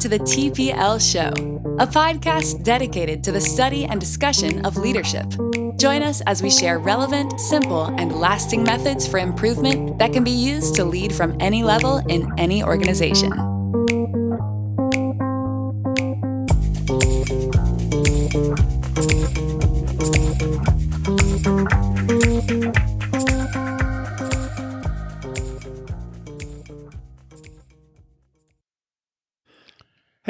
to the TPL Show, a podcast dedicated to the study and discussion of leadership. Join us as we share relevant, simple, and lasting methods for improvement that can be used to lead from any level in any organization.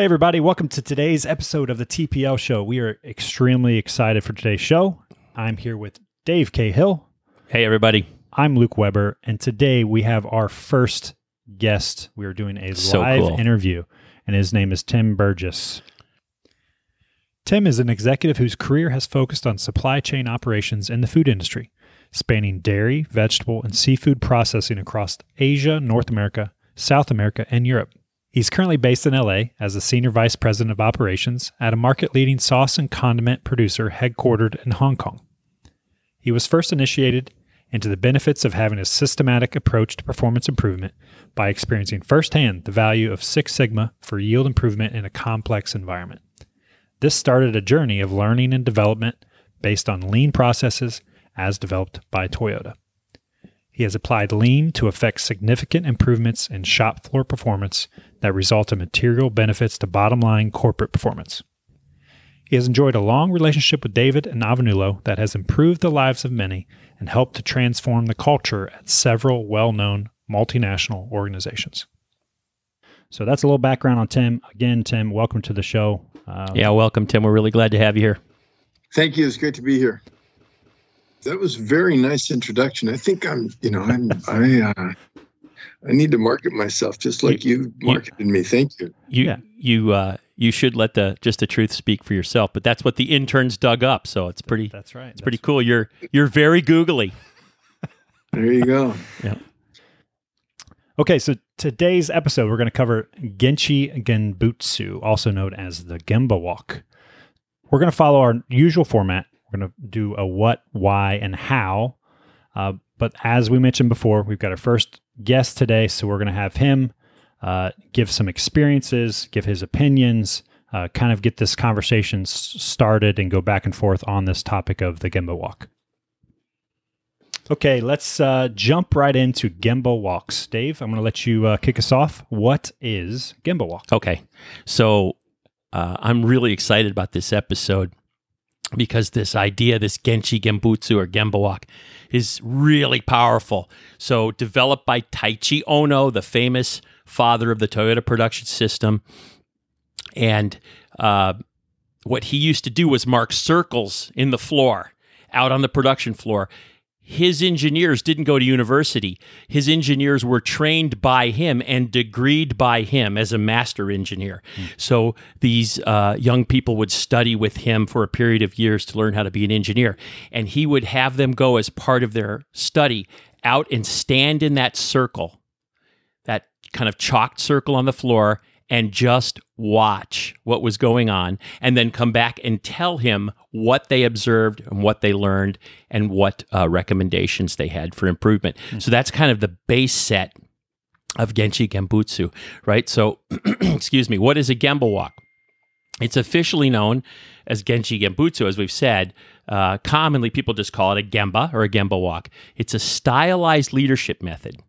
Hey, everybody, welcome to today's episode of the TPL Show. We are extremely excited for today's show. I'm here with Dave Cahill. Hey, everybody. I'm Luke Weber, and today we have our first guest. We are doing a So live cool. interview, and his name is Tim Burgess. Tim is an executive whose career has focused on supply chain operations in the food industry, spanning dairy, vegetable, and seafood processing across Asia, North America, South America, and Europe. He's currently based in LA as a senior vice president of operations at a market leading sauce and condiment producer headquartered in Hong Kong. He was first initiated into the benefits of having a systematic approach to performance improvement by experiencing firsthand the value of Six Sigma for yield improvement in a complex environment. This started a journey of learning and development based on lean processes as developed by Toyota. He has applied lean to effect significant improvements in shop floor performance that result in material benefits to bottom line corporate performance. He has enjoyed a long relationship with David and Avanulo that has improved the lives of many and helped to transform the culture at several well known multinational organizations. So that's a little background on Tim. Again, Tim, welcome to the show. Uh, Yeah, welcome, Tim. We're really glad to have you here. Thank you. It's great to be here. That was a very nice introduction. I think I'm, you know, I'm, I, uh, I need to market myself just like you, marketed me. Thank you. You Yeah. you uh, you should let the just the truth speak for yourself. But that's what the interns dug up. So it's pretty That's right. it's pretty cool. You're you're very googly. There you go. Yeah. Okay, so today's episode, we're going to cover Genchi Genbutsu, also known as the Gemba Walk. We're going to follow our usual format. We're going to do a what, why, and how. Uh, but as we mentioned before, we've got our first guest today, so we're going to have him uh, give some experiences, give his opinions, uh, kind of get this conversation s- started and go back and forth on this topic of the Gemba Walk. Okay, let's uh, jump right into Gemba walks. Dave, I'm going to let you uh, kick us off. What is Gemba walk? Okay, so uh, I'm really excited about this episode because this idea, this Genchi Genbutsu or Gemba Walk, is really powerful. So, developed by Taiichi Ohno, the famous father of the Toyota production system, and uh, what he used to do was mark circles in the floor out on the production floor. His engineers didn't go to university. His engineers were trained by him and degreed by him as a master engineer. So these uh, young people would study with him for a period of years to learn how to be an engineer. And he would have them go as part of their study out and stand in that circle that kind of chalked circle on the floor and just watch what was going on and then come back and tell him what they observed and what they learned and what uh, recommendations they had for improvement. So that's kind of the base set of Genchi Genbutsu, right? So, excuse me, what is a Gemba walk? It's officially known as Genchi Genbutsu, as we've said. Uh, commonly, people just call it a Gemba or a Gemba walk. It's a stylized leadership method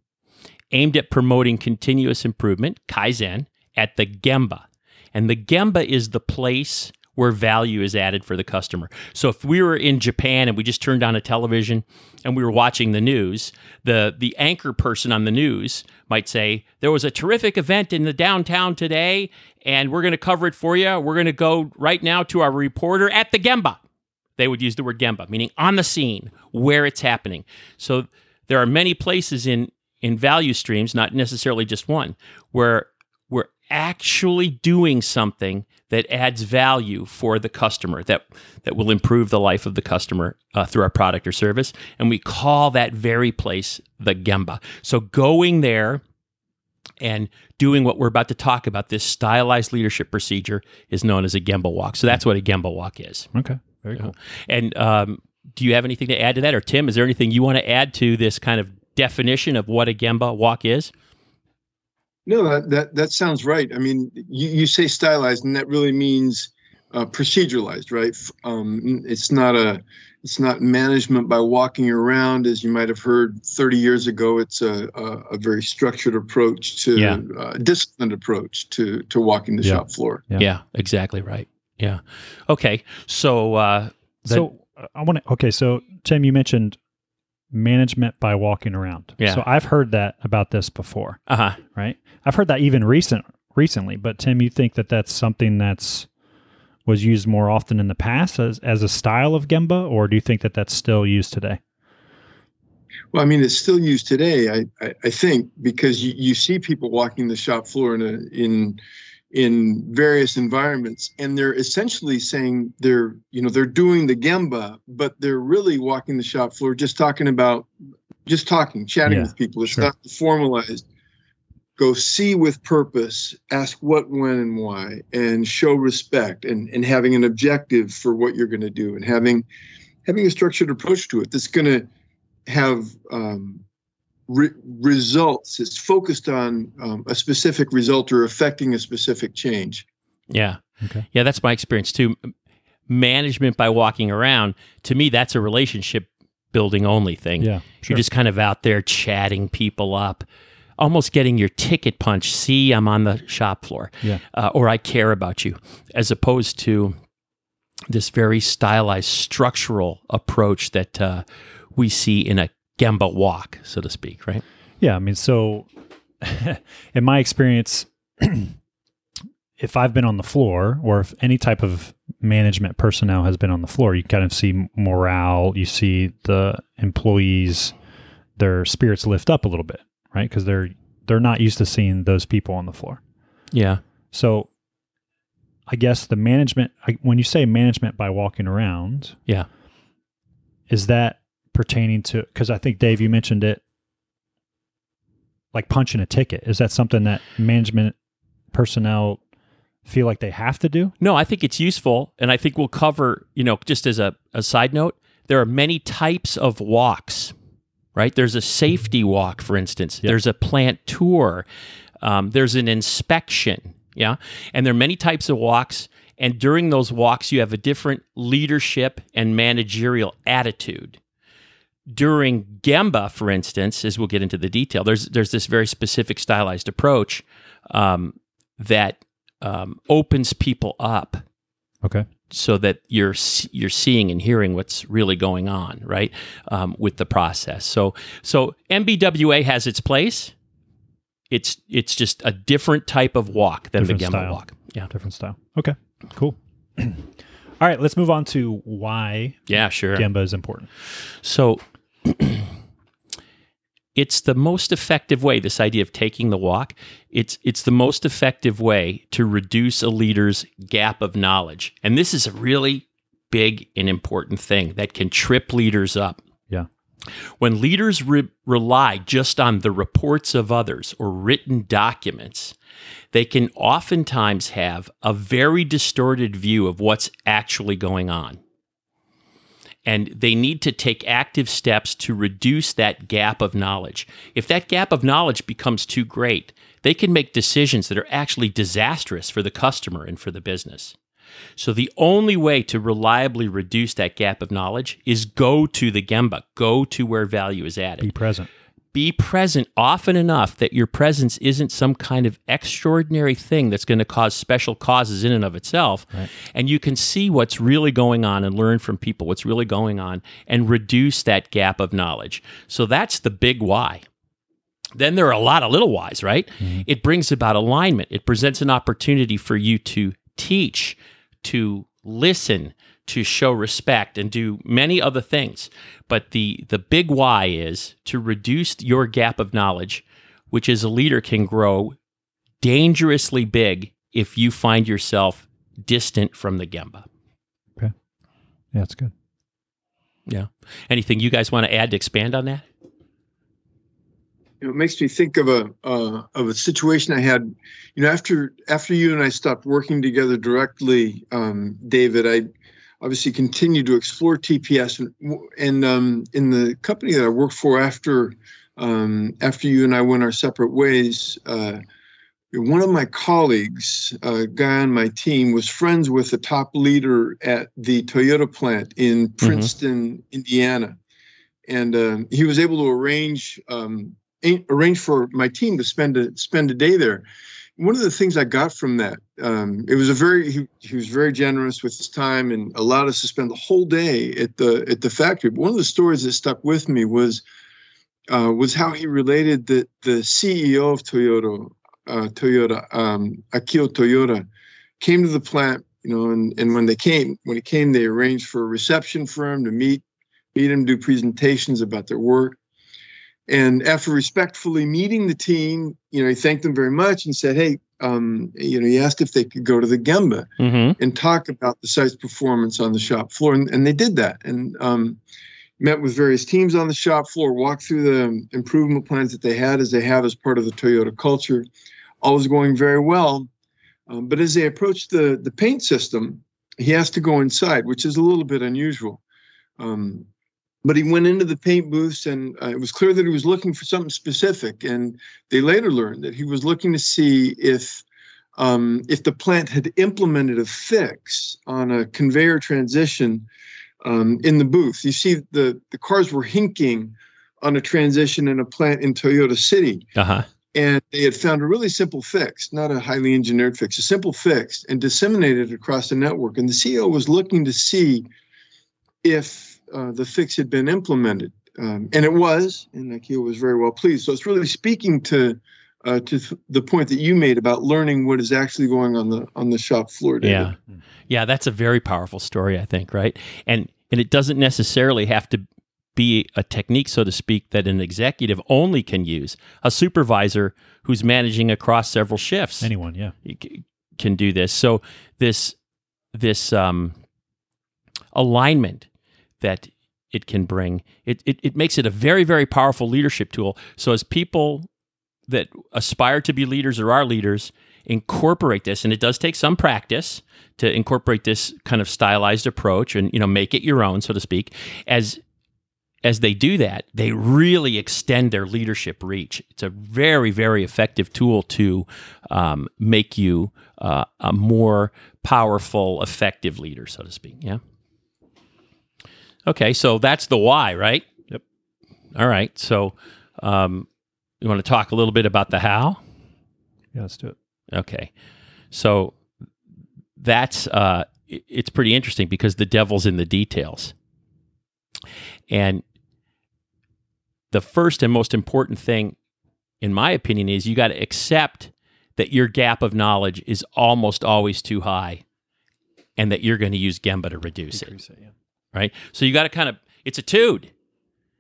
aimed at promoting continuous improvement, Kaizen, at the Gemba. And the Gemba is the place where value is added for the customer. So if we were in Japan and we just turned on a television and we were watching the news, the the anchor person on the news might say, "There was a terrific event in the downtown today and we're going to cover it for you. We're going to go right now to our reporter at the Gemba." They would use the word Gemba, meaning on the scene where it's happening. So there are many places in in value streams, not necessarily just one, where actually doing something that adds value for the customer that that will improve the life of the customer uh, through our product or service. And we call that very place the gemba. So going there and doing what we're about to talk about this stylized leadership procedure is known as a gemba walk. So that's what a gemba walk is. Okay, very cool. and um, do you have anything to add to that? Or tim is there anything you want to add to this kind of definition of what a gemba walk is No, that that, that sounds right. I mean, you, you say stylized, and that really means uh, proceduralized, right? Um, it's not a it's not management by walking around, as you might have heard 30 years ago. It's a, a, a very structured approach to Yeah. uh, disciplined approach to to walking the Yeah. shop floor. Yeah. Yeah. exactly right. Yeah. Okay. So, uh, that- so uh, I want to. Okay, so Tim, you mentioned management by walking around. Yeah. So I've heard that about this before, uh huh. right? I've heard that even recent recently. But Tim, you think that that's something that's was used more often in the past as as a style of gemba, or do you think that that's still used today? Well, I mean, it's still used today. I I, I think because you, you see people walking the shop floor in a in in various environments, and they're essentially saying they're you know they're doing the gemba, but they're really walking the shop floor, just talking about just talking, chatting Yeah, with people. It's sure. not formalized. Go see with purpose, ask what, when, and why, and show respect, and and having an objective for what you're going to do, and having having a structured approach to it that's going to have um, re- results. It's focused on um, a specific result or affecting a specific change. Yeah. Okay. Yeah. That's my experience too. Management by walking around, to me, that's a relationship building only thing. Yeah, You're just kind of out there chatting people up, almost getting your ticket punch. See, I'm on the shop floor, Yeah. uh, or I care about you, as opposed to this very stylized structural approach that uh, we see in a Gemba walk, so to speak, right? Yeah, I mean, so in my experience, if I've been on the floor or if any type of management personnel has been on the floor, you kind of see morale, you see the employees, their spirits lift up a little bit, right? Because they're they're not used to seeing those people on the floor. Yeah. So I guess the management, I, when you say management by walking around, Yeah. is that pertaining to, because I think, Dave, you mentioned it, like punching a ticket. Is that something that management personnel feel like they have to do? No, I think it's useful, and I think we'll cover. You know, just as a, a side note, there are many types of walks. Right? There's a safety walk, for instance. Yeah. There's a plant tour. Um, there's an inspection. Yeah, and there are many types of walks. And during those walks, you have a different leadership and managerial attitude. During Gemba, for instance, as we'll get into the detail, there's there's this very specific stylized approach um, that um, opens people up Okay. so that you're you're seeing and hearing what's really going on, right, um, with the process. So so MBWA has its place. It's it's just a different type of walk than Different the Gemba style. walk. Yeah, Different style. Okay. Cool. All right. Let's move on to why yeah, sure. Gemba is important. So it's the most effective way this idea of taking the walk it's it's the most effective way to reduce a leader's gap of knowledge. And this is a really big and important thing that can trip leaders up. Yeah. when leaders re- rely just on the reports of others or written documents they can oftentimes have a very distorted view of what's actually going on and they need to take active steps to reduce that gap of knowledge. If that gap of knowledge becomes too great, they can make decisions that are actually disastrous for the customer and for the business. So the only way to reliably reduce that gap of knowledge is go to the Gemba, go to where value is added Be present. Be present often enough that your presence isn't some kind of extraordinary thing that's going to cause special causes in and of itself. And you can see what's really going on and learn from people what's really going on and reduce that gap of knowledge. So that's the big why. Then there are a lot of little whys, right? Mm-hmm. It brings about alignment. It presents an opportunity for you to teach, to listen, to show respect and do many other things. But the the big why is to reduce your gap of knowledge, which as a leader can grow dangerously big if you find yourself distant from the Gemba. Okay. Yeah, that's good. Yeah. Anything you guys want to add to expand on that? You know, it makes me think of a uh, of a situation I had. You know, after after you and I stopped working together directly, um, David, I obviously continued to explore TPS, and, and um, in the company that I worked for after um, after you and I went our separate ways, uh, one of my colleagues, a guy on my team, was friends with the top leader at the Toyota plant in Mm-hmm. Princeton, Indiana, and uh, he was able to arrange um, arrange for my team to spend a spend a day there. One of the things I got from that, um, it was a very he, he was very generous with his time and allowed us to spend the whole day at the at the factory. But one of the stories that stuck with me was uh, was how he related that the CEO of Toyota, uh, Toyota, um, Akio Toyoda, came to the plant. You know, and, and when they came, when he came, they arranged for a reception for him to meet, meet him, do presentations about their work. And after respectfully meeting the team, you know, he thanked them very much and said, "Hey, um, you know," he asked if they could go to the Gemba Mm-hmm. and talk about the site's performance on the shop floor, and, and they did that. And um, met with various teams on the shop floor, walked through the improvement plans that they had, as they have as part of the Toyota culture. All was going very well, um, but as they approached the the paint system, he has to go inside, which is a little bit unusual. Um, but he went into the paint booths, and uh, it was clear that he was looking for something specific. And they later learned that he was looking to see if um, if the plant had implemented a fix on a conveyor transition um, in the booth. You see, the the cars were hinking on a transition in a plant in Toyota City, Uh huh. and they had found a really simple fix, not a highly engineered fix, a simple fix, and disseminated it across the network. And the CEO was looking to see if uh, the fix had been implemented, um, and it was, and Akio was very well pleased. So it's really speaking to uh, to th- the point that you made about learning what is actually going on the on the shop floor. David. Yeah. Yeah, that's a very powerful story, I think, right? And and it doesn't necessarily have to be a technique, so to speak, that an executive only can use. A supervisor who's managing across several shifts Anyone, yeah. c- can do this. So this this um, alignment that it can bring. It, it it makes it a very very powerful leadership tool. So as people that aspire to be leaders or are leaders incorporate this and it does take some practice to incorporate this kind of stylized approach and you know make it your own so to speak. As as they do that they really extend their leadership reach. It's a very very effective tool to um, make you uh, a more powerful effective leader so to speak. Yeah okay so that's the why right Yep. all right so um, you want to talk a little bit about the how Yeah, let's do it. Okay. So that's uh it's pretty interesting because the devil's in the details. And the first and most important thing in my opinion is you got to accept that your gap of knowledge is almost always too high and that you're going to use Gemba to reduce it it, yeah. Right? So you got to kind of it's a tude.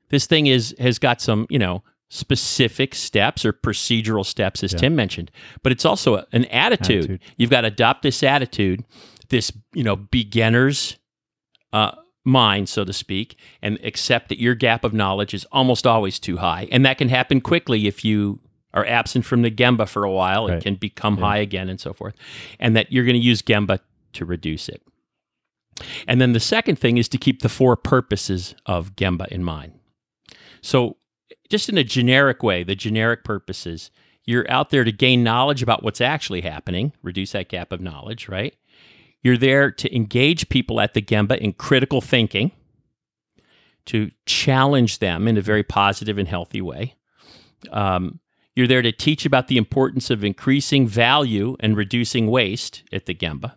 This thing is has got some, you know, specific steps or procedural steps as Yeah. Tim mentioned, but it's also an attitude. Attitude. You've got to adopt this attitude, this, you know, beginner's uh mind, so to speak, and accept that your gap of knowledge is almost always too high. And that can happen quickly if you are absent from the Gemba for a while. It can become Yeah. high again and so forth. And that you're going to use Gemba to reduce it. And then the second thing is to keep the four purposes of Gemba in mind. So, just in a generic way, the generic purposes, you're out there to gain knowledge about what's actually happening, reduce that gap of knowledge, right? You're there to engage people at the Gemba in critical thinking, to challenge them in a very positive and healthy way. Um, you're there to teach about the importance of increasing value and reducing waste at the Gemba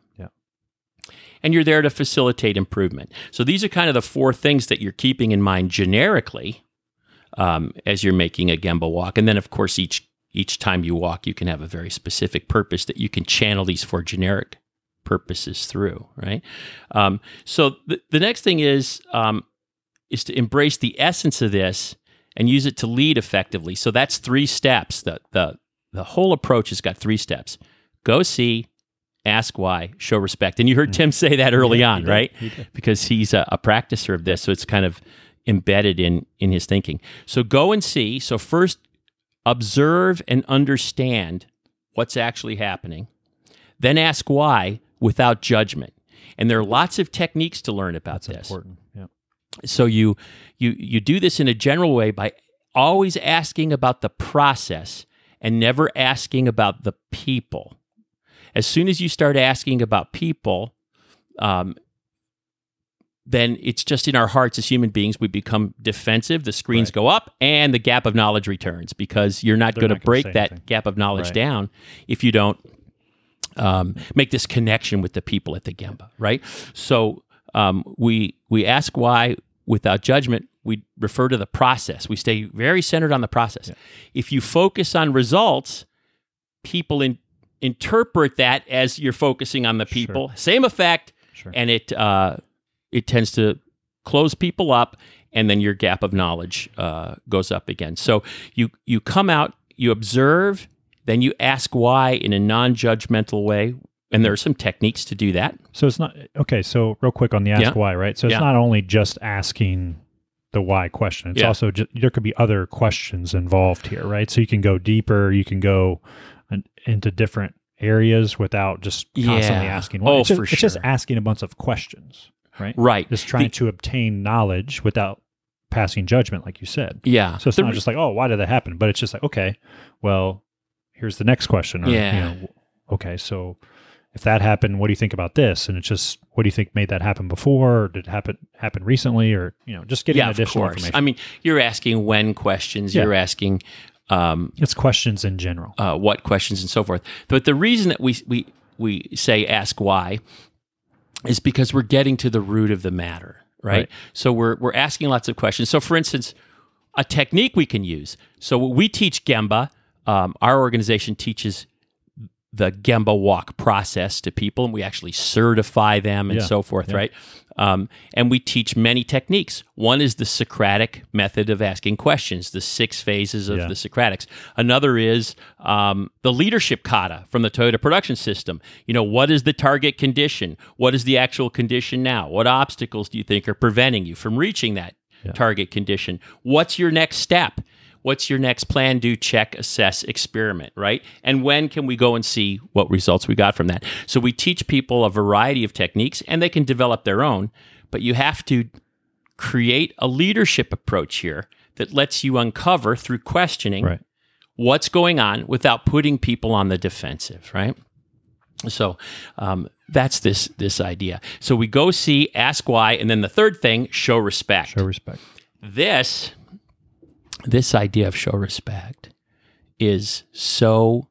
and you're there to facilitate improvement. So these are kind of the four things that you're keeping in mind generically um, as you're making a Gemba walk. And then, of course, each each time you walk, you can have a very specific purpose that you can channel these four generic purposes through. Right. Um, so the, the next thing is um, is to embrace the essence of this and use it to lead effectively. So that's three steps. The the the whole approach has got three steps. Go see, ask why, show respect. And you heard mm. Tim say that early Yeah, he on, did. right? He did. Because he's a, a practicer of this, so it's kind of embedded in in his thinking. So go and see. So first, observe and understand what's actually happening. Then ask why without judgment. And there are lots of techniques to learn about That's this important. Yeah. so you you you do this in a general way by always asking about the process and never asking about the people. As soon as you start asking about people, um, then it's just in our hearts as human beings, we become defensive. The screens Right. go up and the gap of knowledge returns because you're not going to break that anything. gap of knowledge Right. down if you don't um, make this connection with the people at the Gemba, right? So um, we we ask why without judgment. We refer to the process. We stay very centered on the process. If you focus on results, people in, interpret that as you're focusing on the Sure. people. Same effect, Sure. and it uh, it tends to close people up, and then your gap of knowledge uh, goes up again. So you you come out, you observe, then you ask why in a non-judgmental way, and there are some techniques to do that. So it's not okay. So real quick on the ask Yeah. why, right? So it's Yeah. not only just asking the why question. It's Yeah. also just, there could be other questions involved here, right? So you can go deeper. You can go an- into different areas without just constantly Yeah. asking. why. Oh, it's just, for It's just asking a bunch of questions, right? Right. Just trying The- to obtain knowledge without passing judgment, like you said. yeah. So it's The not just like, oh, why did that happen? But it's just like, okay, well, here's the next question. Or, Yeah. You know, okay, so if that happened, what do you think about this? And it's just, what do you think made that happen before? Or did it happen happen recently? Or you know, just getting yeah, additional information. I mean, you're asking when questions. Yeah. You're asking um, it's questions in general. uh, what questions and so forth. But the reason that we we we say ask why is because we're getting to the root of the matter, right? Right. So we're we're asking lots of questions. So, for instance, a technique we can use. So we teach Gemba. Um, our organization teaches the Gemba walk process to people, and we actually certify them and Yeah, so forth, yeah. right? Um, and we teach many techniques. One is the Socratic method of asking questions, the six phases of Yeah. the Socratics. Another is um, the leadership kata from the Toyota production system. You know, what is the target condition? What is the actual condition now? What obstacles do you think are preventing you from reaching that target condition? What's your next step? What's your next plan, do, check, assess, experiment, right? And when can we go and see what results we got from that? So we teach people a variety of techniques and they can develop their own, but you have to create a leadership approach here that lets you uncover through questioning Right. what's going on without putting people on the defensive, right? So um, that's this this idea. So we go see, ask why, and then the third thing, show respect Show respect. this this idea of show respect is so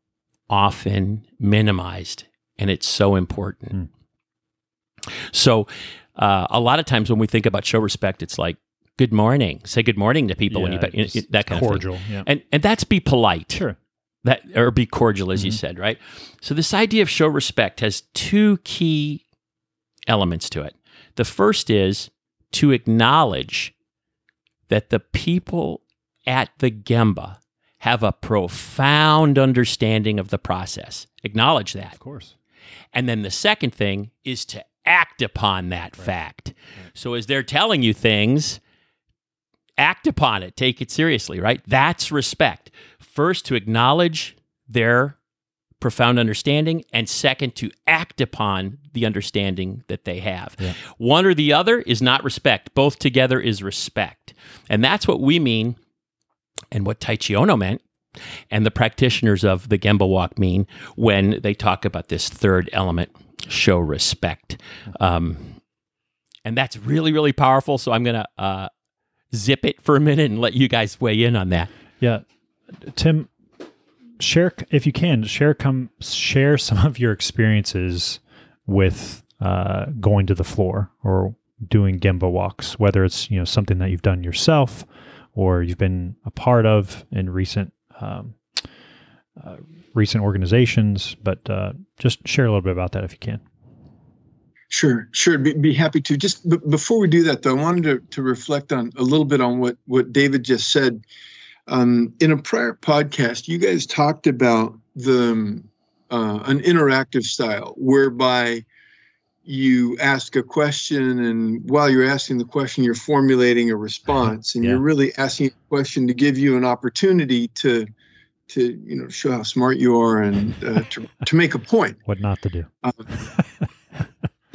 often minimized and it's so important so uh, a lot of times when we think about show respect it's like good morning say good morning to people when you, Yeah, you- just that kind of cordial. Yeah. and and that's be polite Sure. that or be cordial as you Mhm. said right so this idea of show respect has two key elements to it the first is to acknowledge that the people at the gemba have a profound understanding of the process acknowledge that Of course. and then the second thing is to act upon that fact. So as they're telling you things, act upon it, take it seriously, right? That's respect. First, to acknowledge their profound understanding, and second, to act upon the understanding that they have. Yeah. One or the other is not respect, both together is respect. And that's what we mean, and what Taiichi Ohno meant and the practitioners of the Gemba Walk mean when they talk about this third element, show respect. Um, and that's really, really powerful. So I'm going to uh, zip it for a minute and let you guys weigh in on that. Yeah, Tim, share if you can share come share some of your experiences with uh, going to the floor or doing Gemba walks, whether it's you know something that you've done yourself or you've been a part of in recent um, uh, recent organizations. But uh, just share a little bit about that if you can. Sure, sure. Be, be happy to. Just b- before we do that, though, I wanted to, to reflect on a little bit on what what David just said. Um, in a prior podcast, you guys talked about the um, uh, an interactive style whereby you ask a question, and while you're asking the question, you're formulating a response, and Yeah. you're really asking a question to give you an opportunity to to you know show how smart you are and uh, to to make a point. What not to do?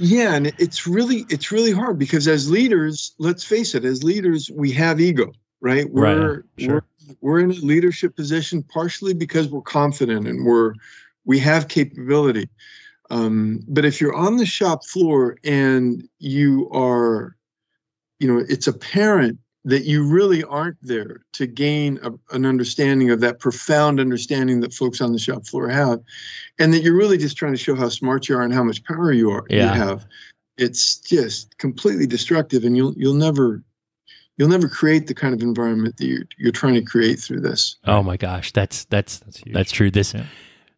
Yeah, and it's really it's really hard because as leaders, let's face it, as leaders, we have ego. right? We're right. Sure. we're we're in a leadership position partially because we're confident and we're we have capability. Um, but if you're on the shop floor and you are, you know, it's apparent that you really aren't there to gain a, an understanding of that profound understanding that folks on the shop floor have, and that you're really just trying to show how smart you are and how much power you are yeah. you have. It's just completely destructive, and you'll you'll never you'll never create the kind of environment that you're you're trying to create through this. Oh my gosh, that's that's that's, that's true. This yeah.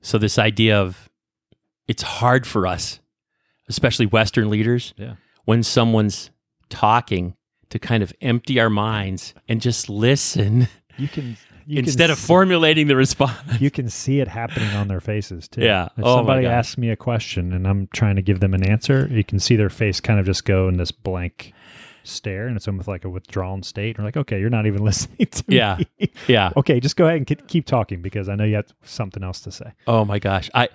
so this idea of it's hard for us, especially Western leaders, yeah. when someone's talking to kind of empty our minds and just listen. You can you instead can of see, formulating the response. You can see it happening on their faces too. Yeah. If oh somebody asks me a question and I'm trying to give them an answer, you can see their face kind of just go in this blank stare and it's almost like a withdrawn state. We're like, okay, you're not even listening to yeah. me. Yeah. okay, just go ahead and keep talking because I know you have something else to say. Oh my gosh. I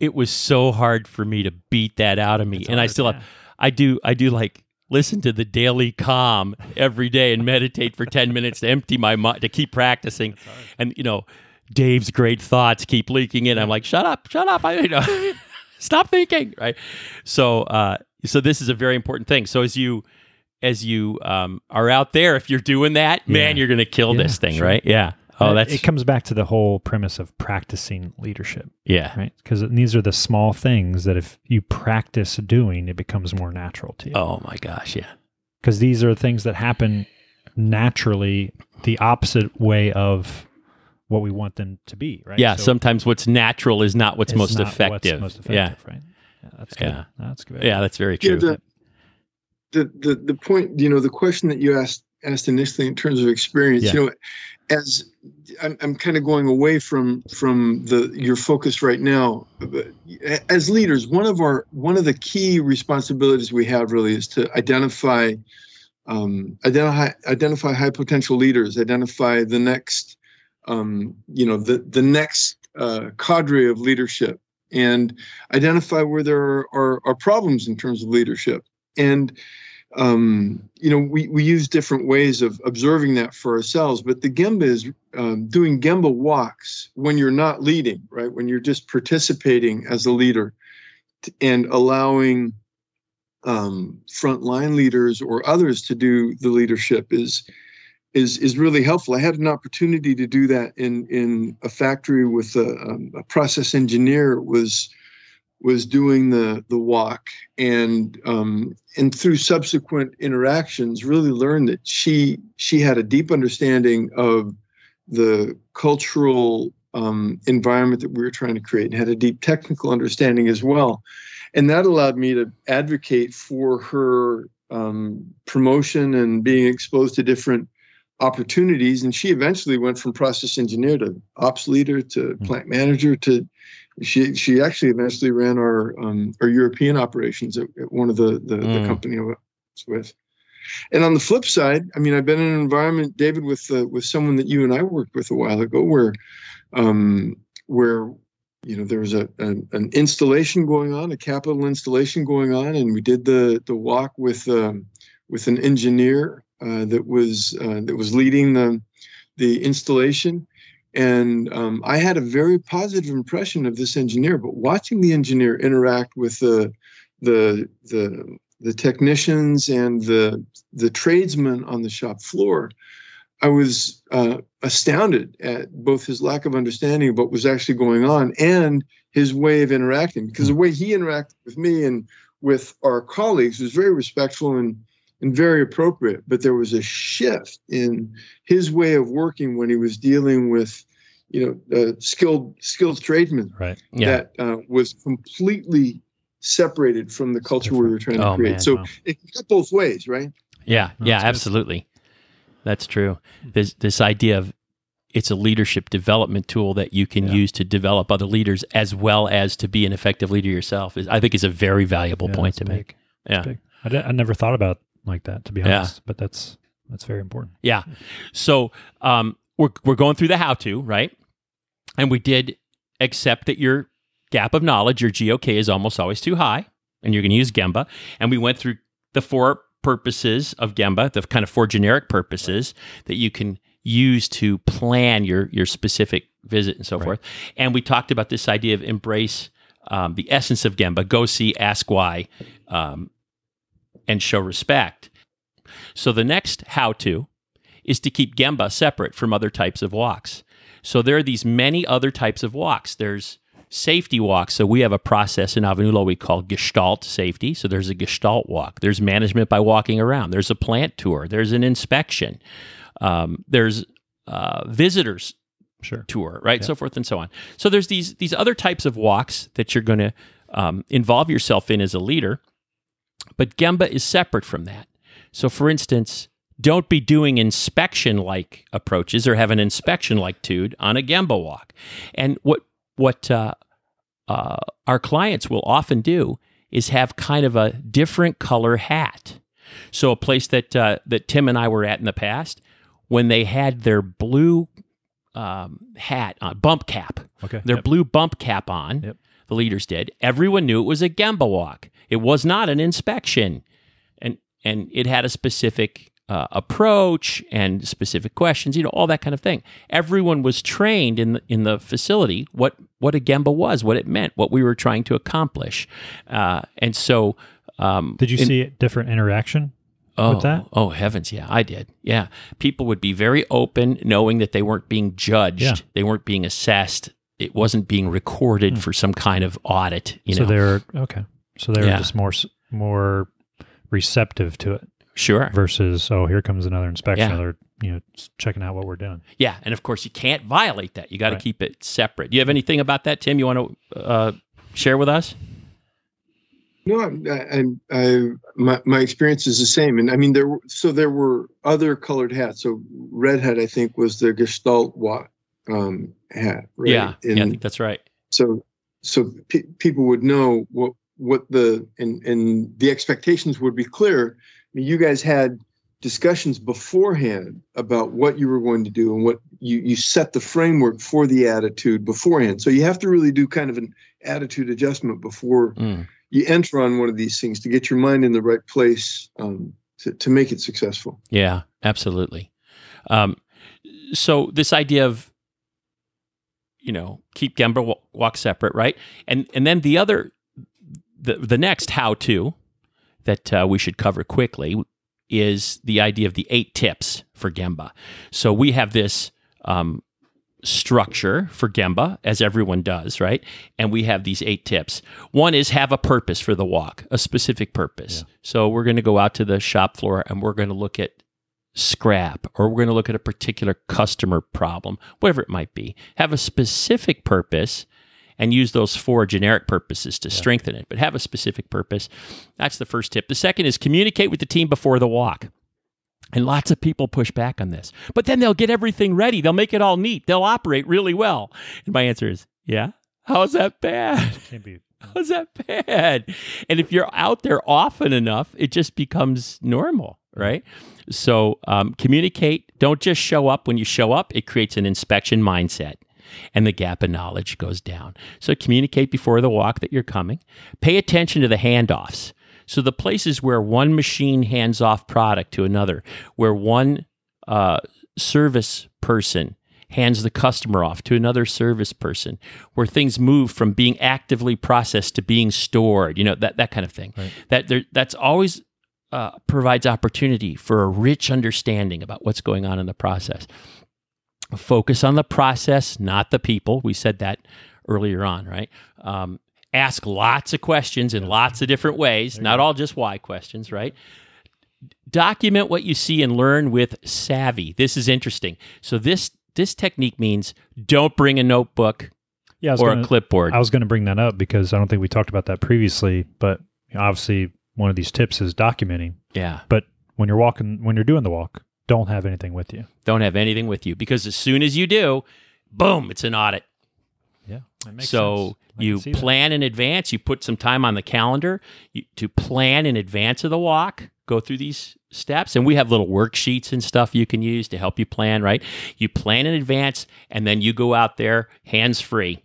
it was so hard for me to beat that out of me. It's and hard, I still yeah. have, I do, I do like listen to the daily calm every day and meditate for 10 minutes to empty my mind, to keep practicing. And, you know, Dave's great thoughts keep leaking in. I'm like, shut up, shut up. I, you know, stop thinking. Right. So, uh, so this is a very important thing. So as you, as you um, are out there, if you're doing that, yeah. man, you're going to kill yeah, this thing, sure. right? Yeah. Oh, that's it comes back to the whole premise of practicing leadership. Yeah. Right. Because these are the small things that if you practice doing, it becomes more natural to you. Oh my gosh. Yeah. Because these are things that happen naturally, the opposite way of what we want them to be. Right. Yeah. So sometimes what's natural is not what's most not effective. What's most effective. Yeah. Right. Yeah. That's good. Yeah. That's good. Yeah. That's very true. Yeah, the, the, the, the point, you know, the question that you asked asked initially in terms of experience, yeah. you know, as I'm, I'm kind of going away from from the your focus right now as leaders one of our one of the key responsibilities we have really is to identify um, identify identify high potential leaders identify the next um, you know the the next uh, cadre of leadership and identify where there are, are, are problems in terms of leadership and um, you know, we, we use different ways of observing that for ourselves, but the Gemba is um, doing Gemba walks when you're not leading, right? When you're just participating as a leader and allowing um, frontline leaders or others to do the leadership is is is really helpful. I had an opportunity to do that in in a factory with a, um, a process engineer was was doing the the walk and um, and through subsequent interactions really learned that she she had a deep understanding of the cultural um, environment that we were trying to create and had a deep technical understanding as well and that allowed me to advocate for her um, promotion and being exposed to different opportunities and she eventually went from process engineer to ops leader to hmm. plant manager to she she actually eventually ran our um, our European operations at, at one of the the, mm. the, company I was with. And on the flip side, I mean, I've been in an environment, David, with uh, with someone that you and I worked with a while ago, where um, where you know there was a an, an, installation going on, a capital installation going on, and we did the the walk with um, with an engineer uh, that was uh, that was leading the the installation and um, I had a very positive impression of this engineer. But watching the engineer interact with the the the the technicians and the the tradesmen on the shop floor, I was uh, astounded at both his lack of understanding of what was actually going on and his way of interacting. Because the way he interacted with me and with our colleagues was very respectful and and very appropriate. But there was a shift in his way of working when he was dealing with, you know, uh, skilled skilled tradesmen. Right. Yeah. That uh, was completely separated from the culture we were trying to oh, create. Man, so wow. it can go both ways, right? Yeah. No, yeah. Absolutely. That's true. This this idea of it's a leadership development tool that you can Yeah. use to develop other leaders as well as to be an effective leader yourself is I think is a very valuable Yeah, point to that's make. big. Yeah. That's big. I, I never thought about it like that to be Yeah. honest, but that's that's very important. Yeah. So um, we're we're going through the how to right, and we did accept that your gap of knowledge, your GOK, is almost always too high, and you're going to use Gemba. And we went through the four purposes of Gemba, the kind of four generic purposes that you can use to plan your your specific visit and so Right. forth. And we talked about this idea of embrace um, the essence of Gemba, go see, ask why, um, and show respect. So the next how to is to keep Gemba separate from other types of walks. So there are these many other types of walks. There's safety walks. So we have a process in Avenulo we call Gestalt safety. So there's a Gestalt walk. There's management by walking around. There's a plant tour. There's an inspection. Um, there's uh, visitors Sure. tour, right? Yeah. So forth and so on. So there's these these other types of walks that you're going to um, involve yourself in as a leader, but Gemba is separate from that. So, for instance, don't be doing inspection like approaches or have an inspection like tude on a Gemba walk. And what what uh, uh, our clients will often do is have kind of a different color hat. So, a place that uh, that Tim and I were at in the past, when they had their blue um, hat on, bump cap, Okay. their Yep. blue bump cap on. Yep. The leaders did. Everyone knew it was a Gemba walk. It was not an inspection, and and it had a specific uh, approach and specific questions. You know, all that kind of thing. Everyone was trained in the, in the facility what what a Gemba was, what it meant, what we were trying to accomplish, uh, and so. Um, Did you in- see a different interaction? oh, with that? Oh heavens, yeah, I did. Yeah, people would be very open, knowing that they weren't being judged, Yeah. they weren't being assessed, it wasn't being recorded for some kind of audit. You so know, they're okay. So they're Yeah. just more more receptive to it sure, versus oh here comes another inspection. Yeah. They're you know checking out what we're doing. yeah, and of course you can't violate that. You got to Right. keep it separate. Do you have anything about that, Tim? You want to uh, share with us? No, I, I, I, my my experience is the same, and I mean there. Were, so there were other colored hats. So red hat, I think, was the Gestalt wa- um, hat. Right? Yeah, yeah, I think that's right. so so pe- people would know what what the and and the expectations would be clear. I mean, you guys had discussions beforehand about what you were going to do and what you you set the framework for the attitude beforehand. So you have to really do kind of an attitude adjustment before Mm. you enter on one of these things to get your mind in the right place um, to, to make it successful. Yeah, absolutely. Um, so this idea of you know keep Gemba wa- walk separate, right? And and then the other the the next how to that uh, we should cover quickly is the idea of the eight tips for Gemba. So we have this um, structure for Gemba, as everyone does, right? And we have these eight tips. One is have a purpose for the walk, a specific purpose. So we're going to go out to the shop floor and we're going to look at scrap or we're going to look at a particular customer problem, whatever it might be. Have a specific purpose and use those four generic purposes to strengthen it, but have a specific purpose. That's the first tip. The second is communicate with the team before the walk. And lots of people push back on this. But then they'll get everything ready. They'll make it all neat. They'll operate really well. And my answer is, yeah. How's that bad? Can't be. How's that bad? And if you're out there often enough, it just becomes normal, right? So um, communicate. Don't just show up. When you show up, it creates an inspection mindset and the gap in knowledge goes down. So communicate before the walk that you're coming. Pay attention to the handoffs. So the places where one machine hands off product to another, where one uh, service person hands the customer off to another service person, where things move from being actively processed to being stored, you know, that, that kind of thing. Right. That there, that's always uh, provides opportunity for a rich understanding about what's going on in the process. Focus on the process, not the people. We said that earlier on, right? Um, ask lots of questions in lots of different ways, not all just why questions, right? Document what you see and learn with savvy. This is interesting. So this this technique means don't bring a notebook Yeah, or gonna, a clipboard. I was going to bring that up because I don't think we talked about that previously. But obviously, one of these tips is documenting. yeah. But when you're walking, when you're doing the walk, don't have anything with you. Don't have anything with you because as soon as you do, boom, it's an audit. Yeah, that so you plan in advance. You put some time on the calendar you, to plan in advance of the walk. Go through these steps, and we have little worksheets and stuff you can use to help you plan. Right? You plan in advance, and then you go out there hands free,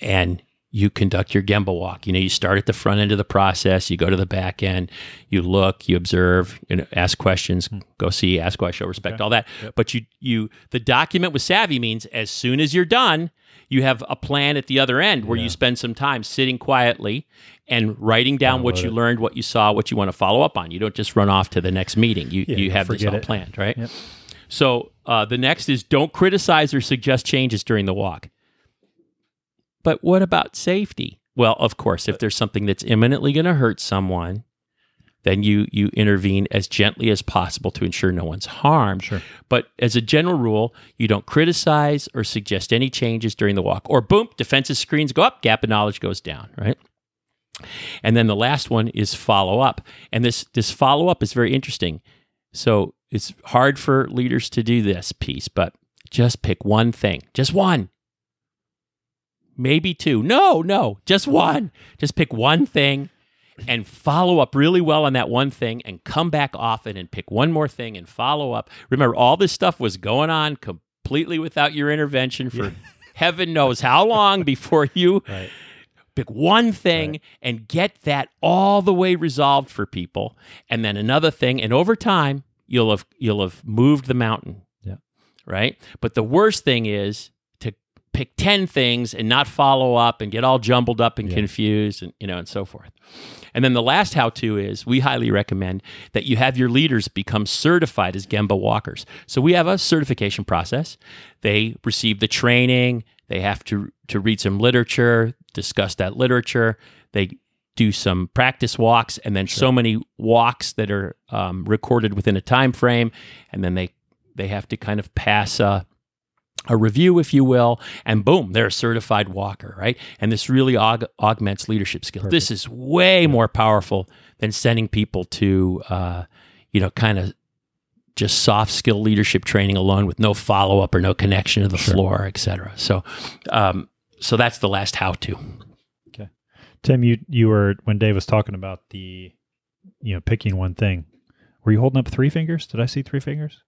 and you conduct your Gemba walk. You know, you start at the front end of the process, you go to the back end, you look, you observe, you know, ask questions, go see, ask why, show respect, all that. But you you the document with savvy means as soon as you're done, you have a plan at the other end where you spend some time sitting quietly and writing down what you it. learned, what you saw, what you want to follow up on. You don't just run off to the next meeting. You Yeah, you have this all it. planned, right? Yep. So uh, the next is don't criticize or suggest changes during the walk. But what about safety? Well, of course, if uh, there's something that's imminently going to hurt someone, then you you intervene as gently as possible to ensure no one's harmed. Sure. But as a general rule, you don't criticize or suggest any changes during the walk. Or boom, defensive screens go up, gap of knowledge goes down, right? And then the last one is follow up. And this this follow up is very interesting. So it's hard for leaders to do this piece, but just pick one thing. Just one. Maybe two. No, no, just one. Just pick one thing and follow up really well on that one thing and come back often and pick one more thing and follow up. Remember, all this stuff was going on completely without your intervention for heaven knows how long before you Right. pick one thing Right. and get that all the way resolved for people and then another thing and over time you'll have you'll have moved the mountain Yeah. right but the worst thing is pick 10 things and not follow up and get all jumbled up and Yeah. confused and you know and so forth and then the last how to is we highly recommend that you have your leaders become certified as Gemba walkers. So we have a certification process. They receive the training, they have to to read some literature, discuss that literature. They do some practice walks and then so many walks that are um, recorded within a time frame and then they they have to kind of pass a a review, if you will, and boom, they're a certified walker, right? And this really aug- augments leadership skills. This is way more powerful than sending people to, uh, you know, kind of just soft skill leadership training alone with no follow up or no connection to the floor, et cetera. So, um, so that's the last how to. Okay, Tim, you you were when Dave was talking about the, you know, picking one thing. Were you holding up three fingers? Did I see three fingers?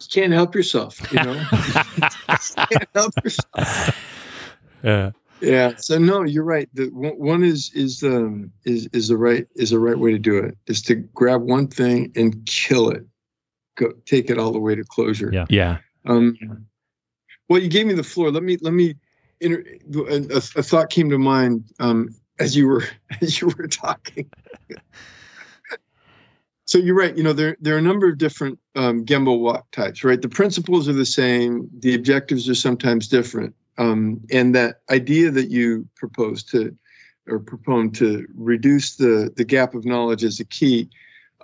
You can't help yourself, you know. can't help yourself. Uh, Yeah. So no, you're right. The one one is is um is is the right is the right way to do it. Is to grab one thing and kill it. Go take it all the way to closure. Yeah. yeah. Um, well, you gave me the floor. Let me let me. Inter- a, a, a thought came to mind um, as you were as you were talking. So you're right. You know there there are a number of different um, Gemba walk types. Right. The principles are the same. The objectives are sometimes different. Um, and that idea that you propose to or propone to reduce the the gap of knowledge as a key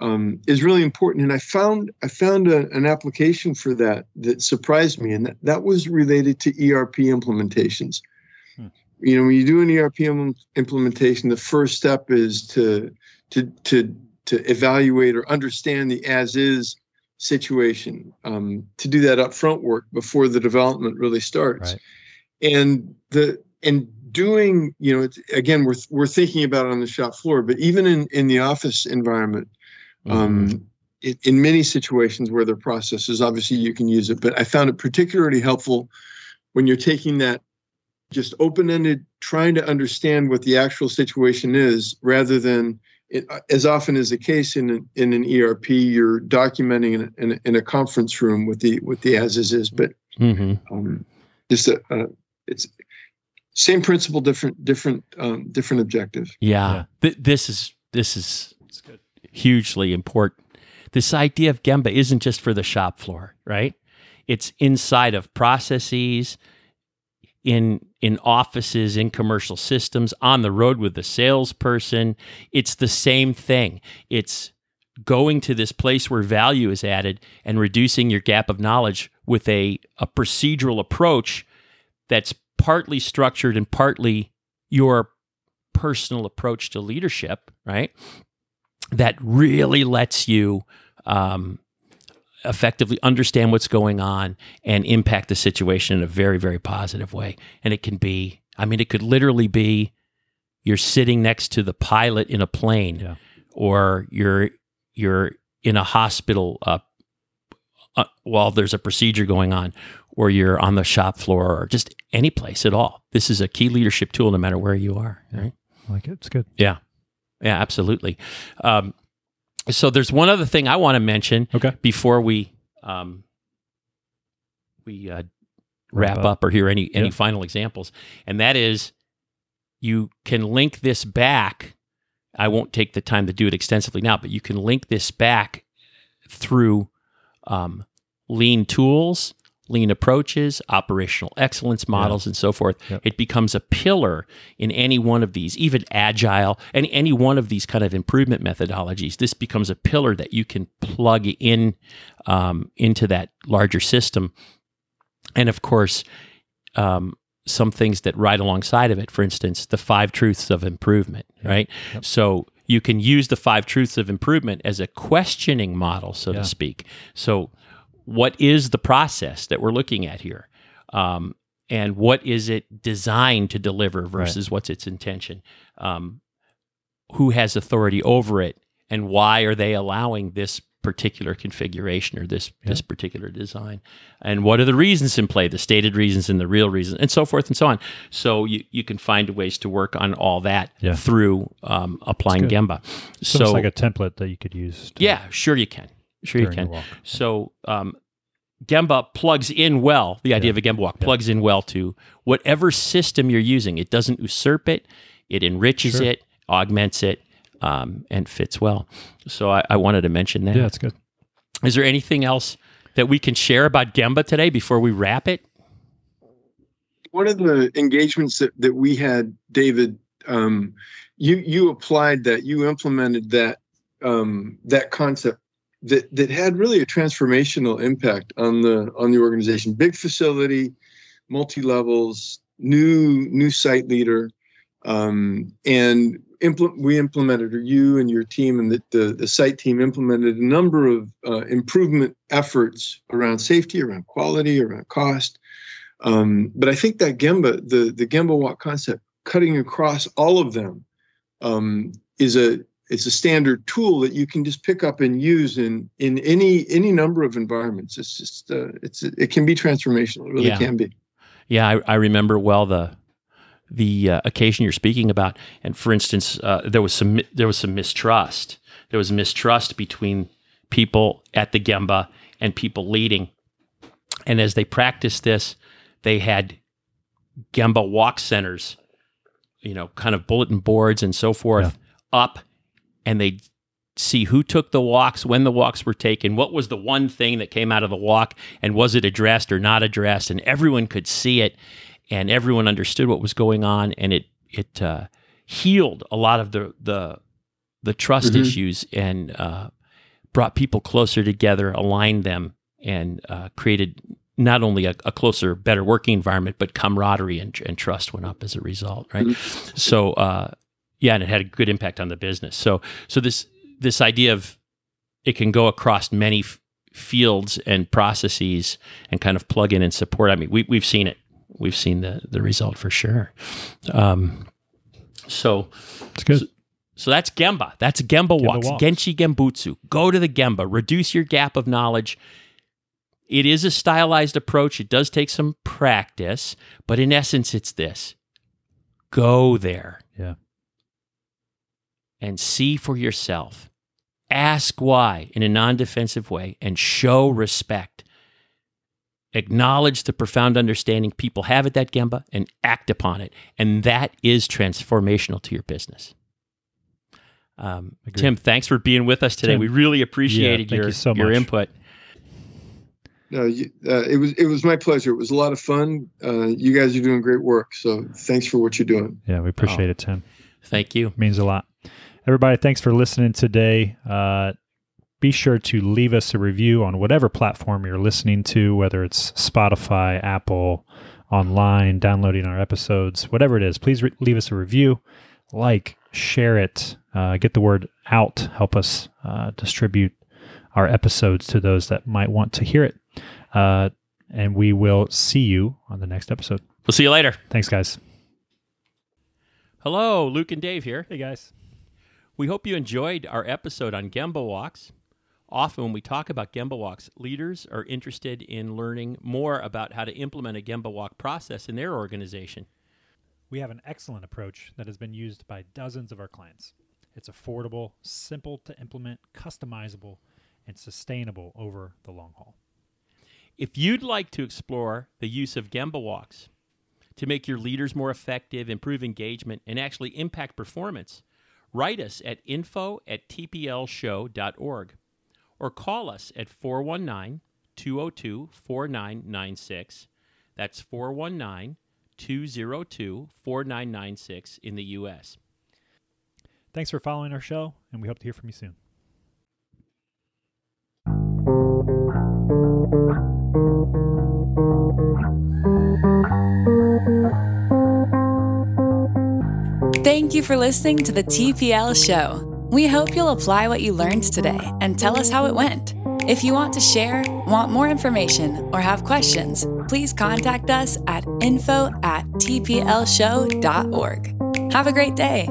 um, is really important. And I found I found a, an application for that that surprised me, and that, that was related to ERP implementations. Hmm. You know, when you do an ERP im- implementation, the first step is to to to to evaluate or understand the as is situation. Um, to do that upfront work before the development really starts, Right. and the and doing you know it's, again we're we're thinking about it on the shop floor, but even in in the office environment um, it, in many situations where there are processes, obviously you can use it, but I found it particularly helpful when you're taking that just open-ended, trying to understand what the actual situation is, rather than it, as often is the case in an, in an ERP, you're documenting in a, in a, in a conference room with the with the as is is, but hmm um, just a, a it's same principle, different different um, different objective. Yeah. Yeah. Th- this is this is hugely important. This idea of Gemba isn't just for the shop floor, right? It's inside of processes, in in offices, in commercial systems, on the road with the salesperson. It's the same thing. It's going to this place where value is added and reducing your gap of knowledge with a, a procedural approach that's partly structured and partly your personal approach to leadership, right? That really lets you um, effectively understand what's going on and impact the situation in a very, very positive way. And it can be, I mean, it could literally be you're sitting next to the pilot in a plane, Yeah. or you're you're in a hospital uh, uh, while there's a procedure going on, or you're on the shop floor or just any place at all. This is a key leadership tool no matter where you are. Right? I like it. It's good. Yeah. Yeah, absolutely. Um, so there's one other thing I want to mention Okay. before we um, we uh, wrap Wrap up. or hear any any Yeah. final examples, and that is you can link this back. I won't take the time to do it extensively now, but you can link this back through um, lean tools, lean approaches, operational excellence models, and so forth. Yep. It becomes a pillar in any one of these, even agile, and any one of these kind of improvement methodologies. This becomes a pillar that you can plug in um, into that larger system. And of course, um, some things that ride alongside of it. For instance, the five truths of improvement, right? Yep. So you can use the five truths of improvement as a questioning model, so Yeah. to speak. So, what is the process that we're looking at here? Um, and what is it designed to deliver versus what's its intention? Um, who has authority over it? And why are they allowing this particular configuration or this this particular design? And what are the reasons in play, the stated reasons and the real reasons, and so forth and so on. So you, you can find ways to work on all that Yeah. through um, applying. Gemba. So, So, it's like a template that you could use. To, yeah, sure you can. Sure you can. walk. So um, Gemba plugs in well. The idea Yeah. of a Gemba walk Yeah. plugs in well to whatever system you're using. It doesn't usurp it. It enriches Sure. it, augments it, um, and fits well. So I, I wanted to mention that. Yeah, that's good. Is there anything else that we can share about Gemba today before we wrap it? one of the engagements that, that we had, David, um, you you applied that, you implemented that um, that concept that that had really a transformational impact on the on the organization. Big facility, multi levels, new new site leader, um, and impl- we implemented, or you and your team and the, the, the site team implemented a number of uh, improvement efforts around safety, around quality, around cost. Um, but I think that Gemba, the the Gemba walk concept, cutting across all of them, um, is a it's a standard tool that you can just pick up and use in in any any number of environments. It's just uh, it's it can be transformational. It really Yeah. can be. Yeah, I, I remember well the the uh, occasion you're speaking about. And for instance, uh, there was some there was some mistrust. There was mistrust between people at the Gemba and people leading. And as they practiced this, they had Gemba walk centers, you know, kind of bulletin boards and so forth up, and they see who took the walks, when the walks were taken, what was the one thing that came out of the walk, and was it addressed or not addressed, and everyone could see it, and everyone understood what was going on, and it it uh, healed a lot of the the the trust Mhm. issues and uh, brought people closer together, aligned them, and uh, created not only a, a closer, better working environment, but camaraderie and, and trust went up as a result, right? So, uh, yeah, and it had a good impact on the business. So, so this this idea of it can go across many f- fields and processes and kind of plug in and support. I mean, we we've seen it. We've seen the the result for sure. Um, so, It's good. so that's Gemba. That's Gemba, walks. walks. Genchi Genbutsu. Go to the Gemba. Reduce your gap of knowledge. It is a stylized approach. It does take some practice, but in essence, it's this go there Yeah. And see for yourself. Ask why in a non defensive way and show respect. Acknowledge the profound understanding people have at that Gemba and act upon it. And that is transformational to your business. Um, Tim, thanks for being with us today. Tim, we really appreciated thank your, you so your input. No, you, uh, it was it was my pleasure. It was a lot of fun. Uh, you guys are doing great work. So thanks for what you're doing. Yeah, we appreciate it, Tim. Thank you. means a lot. Everybody, thanks for listening today. Uh, be sure to leave us a review on whatever platform you're listening to, whether it's Spotify, Apple, online, downloading our episodes, whatever it is. Please re- leave us a review, like, share it, uh, get the word out, help us uh, distribute our episodes to those that might want to hear it. Uh, and we will see you on the next episode. We'll see you later. Thanks, guys. Hello, Luke and Dave here. Hey, guys. We hope you enjoyed our episode on Gemba walks. Often, when we talk about Gemba walks, leaders are interested in learning more about how to implement a Gemba walk process in their organization. We have an excellent approach that has been used by dozens of our clients. It's affordable, simple to implement, customizable, and sustainable over the long haul. If you'd like to explore the use of Gemba walks to make your leaders more effective, improve engagement, and actually impact performance, write us at info at tplshow.org or call us at 419 202 4996. That's 419 202 4996 in the U.S. Thanks for following our show, and we hope to hear from you soon. Thank you for listening to the TPL show. We hope you'll apply what you learned today and tell us how it went. If you want to share, want more information, or have questions, please contact us at info at tplshow.org. Have a great day.